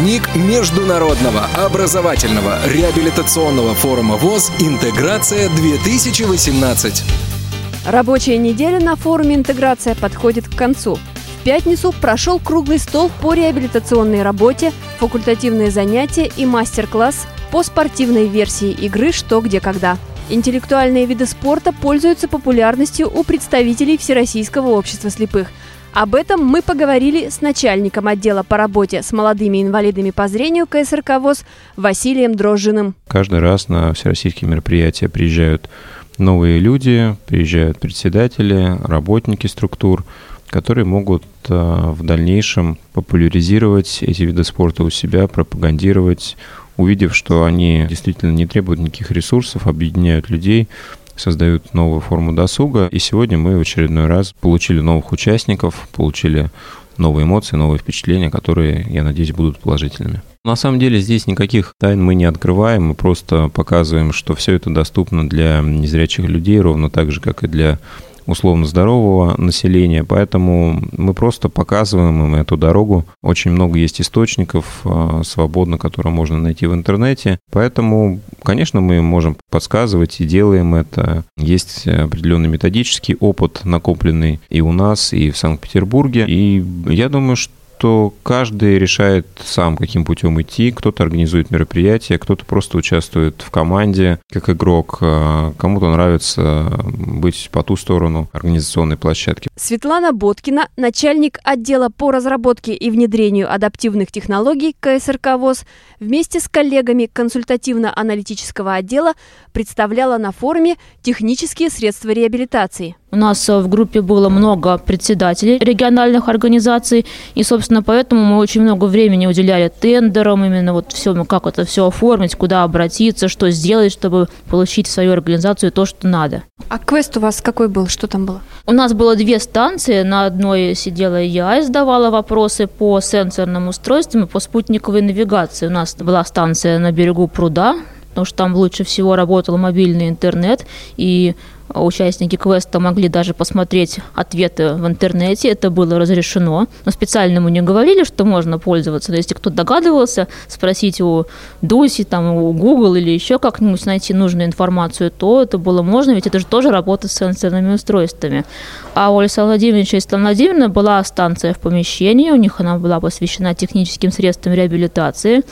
Дневник Международного образовательного реабилитационного форума ВОЗ «Интеграция-2018». Рабочая неделя на форуме «Интеграция» подходит к концу. В пятницу прошел круглый стол по реабилитационной работе, факультативные занятия и мастер-класс по спортивной версии игры «Что, где, когда». Интеллектуальные виды спорта пользуются популярностью у представителей Всероссийского общества слепых. Об этом мы поговорили с начальником отдела по работе с молодыми инвалидами по зрению КСРК ВОЗ Василием Дрожжиным. Каждый раз на всероссийские мероприятия приезжают новые люди, приезжают председатели, работники структур, которые могут э, в дальнейшем популяризировать эти виды спорта у себя, пропагандировать, увидев, что они действительно не требуют никаких ресурсов, объединяют людей, создают новую форму досуга. И сегодня мы в очередной раз получили новых участников, получили новые эмоции, новые впечатления, которые, я надеюсь, будут положительными. На самом деле здесь никаких тайн мы не открываем, мы просто показываем, что все это доступно для незрячих людей, ровно так же, как и для условно здорового населения, поэтому мы просто показываем им эту дорогу. Очень много есть источников а, свободно, которые можно найти в интернете, поэтому, конечно, мы можем подсказывать и делаем это. Есть определенный методический опыт, накопленный и у нас, и в Санкт-Петербурге, и я думаю, что что каждый решает сам, каким путем идти. Кто-то организует мероприятие, кто-то просто участвует в команде как игрок. А кому-то нравится быть по ту сторону организационной площадки. Светлана Боткина, начальник отдела по разработке и внедрению адаптивных технологий КСРК ВОЗ, вместе с коллегами консультативно-аналитического отдела представляла на форуме технические средства реабилитации. У нас в группе было много председателей региональных организаций, и, собственно, поэтому мы очень много времени уделяли тендерам, именно вот все, как это все оформить, куда обратиться, что сделать, чтобы получить в свою организацию то, что надо. А квест у вас какой был? Что там было? У нас было две станции. На одной сидела я и задавала вопросы по сенсорным устройствам и по спутниковой навигации. У нас была станция на берегу пруда, потому что там лучше всего работал мобильный интернет, и участники квеста могли даже посмотреть ответы в интернете, это было разрешено. Но специально мы не говорили, что можно пользоваться. Но если кто догадывался, спросить у Дуси, там, у Google или еще как-нибудь найти нужную информацию, то это было можно, ведь это же тоже работа с сенсорными устройствами. А у Александра Владимировича и Светланы Владимировны была станция в помещении, у них она была посвящена техническим средствам реабилитации.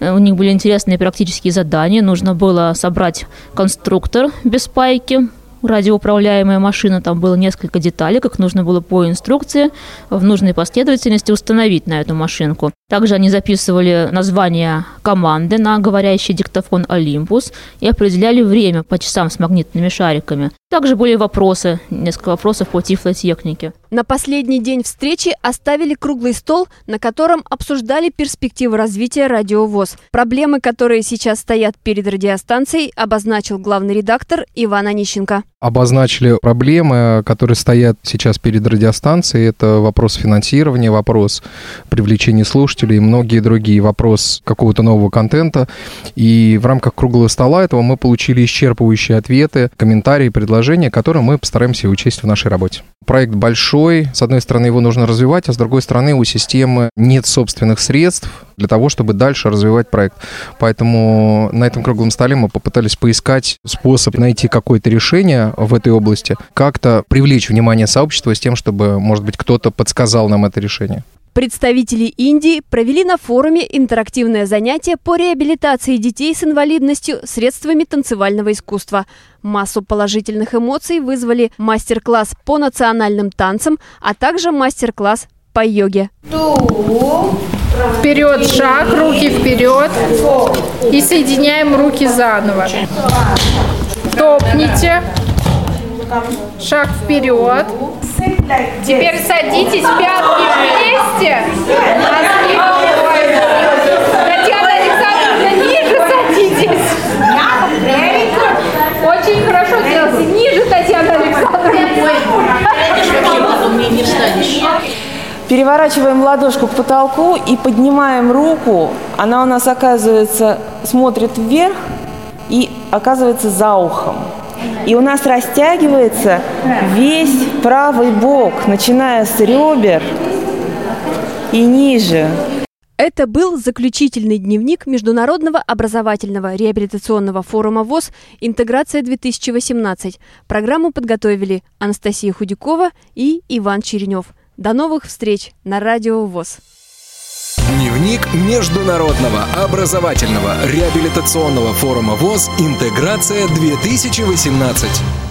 У них были интересные практические задания. Нужно было собрать конструктор без пайки, радиоуправляемая машина, там было несколько деталей, как нужно было по инструкции в нужной последовательности установить на эту машинку. Также они записывали название команды на говорящий диктофон «Олимпус» и определяли время по часам с магнитными шариками. Также были вопросы, несколько вопросов по тифлотехнике. На последний день встречи оставили круглый стол, на котором обсуждали перспективы развития радиовоз. Проблемы, которые сейчас стоят перед радиостанцией, обозначил главный редактор Иван Онищенко. Обозначили проблемы, которые стоят сейчас перед радиостанцией. Это вопрос финансирования, вопрос привлечения слушателей и многие другие. Вопрос какого-то нового контента. И в рамках круглого стола этого мы получили исчерпывающие ответы, комментарии, предложения предложения, которые мы постараемся учесть в нашей работе. Проект большой, с одной стороны его нужно развивать, а с другой стороны у системы нет собственных средств для того, чтобы дальше развивать проект. Поэтому на этом круглом столе мы попытались поискать способ найти какое-то решение в этой области, как-то привлечь внимание сообщества с тем, чтобы, может быть, кто-то подсказал нам это решение. Представители Индии провели на форуме интерактивное занятие по реабилитации детей с инвалидностью средствами танцевального искусства. Массу положительных эмоций вызвали мастер-класс по национальным танцам, а также мастер-класс по йоге. Вперед шаг, руки вперед и соединяем руки заново. Топните. Шаг вперед. Теперь садитесь пятки вместе. Татьяна Александровна, ниже садитесь. Очень хорошо делаете. Ниже, Татьяна Александровна. Переворачиваем ладошку к потолку и поднимаем руку. Она у нас оказывается смотрит вверх и оказывается за ухом. И у нас растягивается весь правый бок, начиная с ребер и ниже. Это был заключительный дневник Международного образовательного реабилитационного форума ВОЗ «Интеграция-2018». Программу подготовили Анастасия Худякова и Иван Черенев. До новых встреч на Радио ВОЗ. Дневник Международного образовательного реабилитационного форума ВОЗ «Интеграция-2018».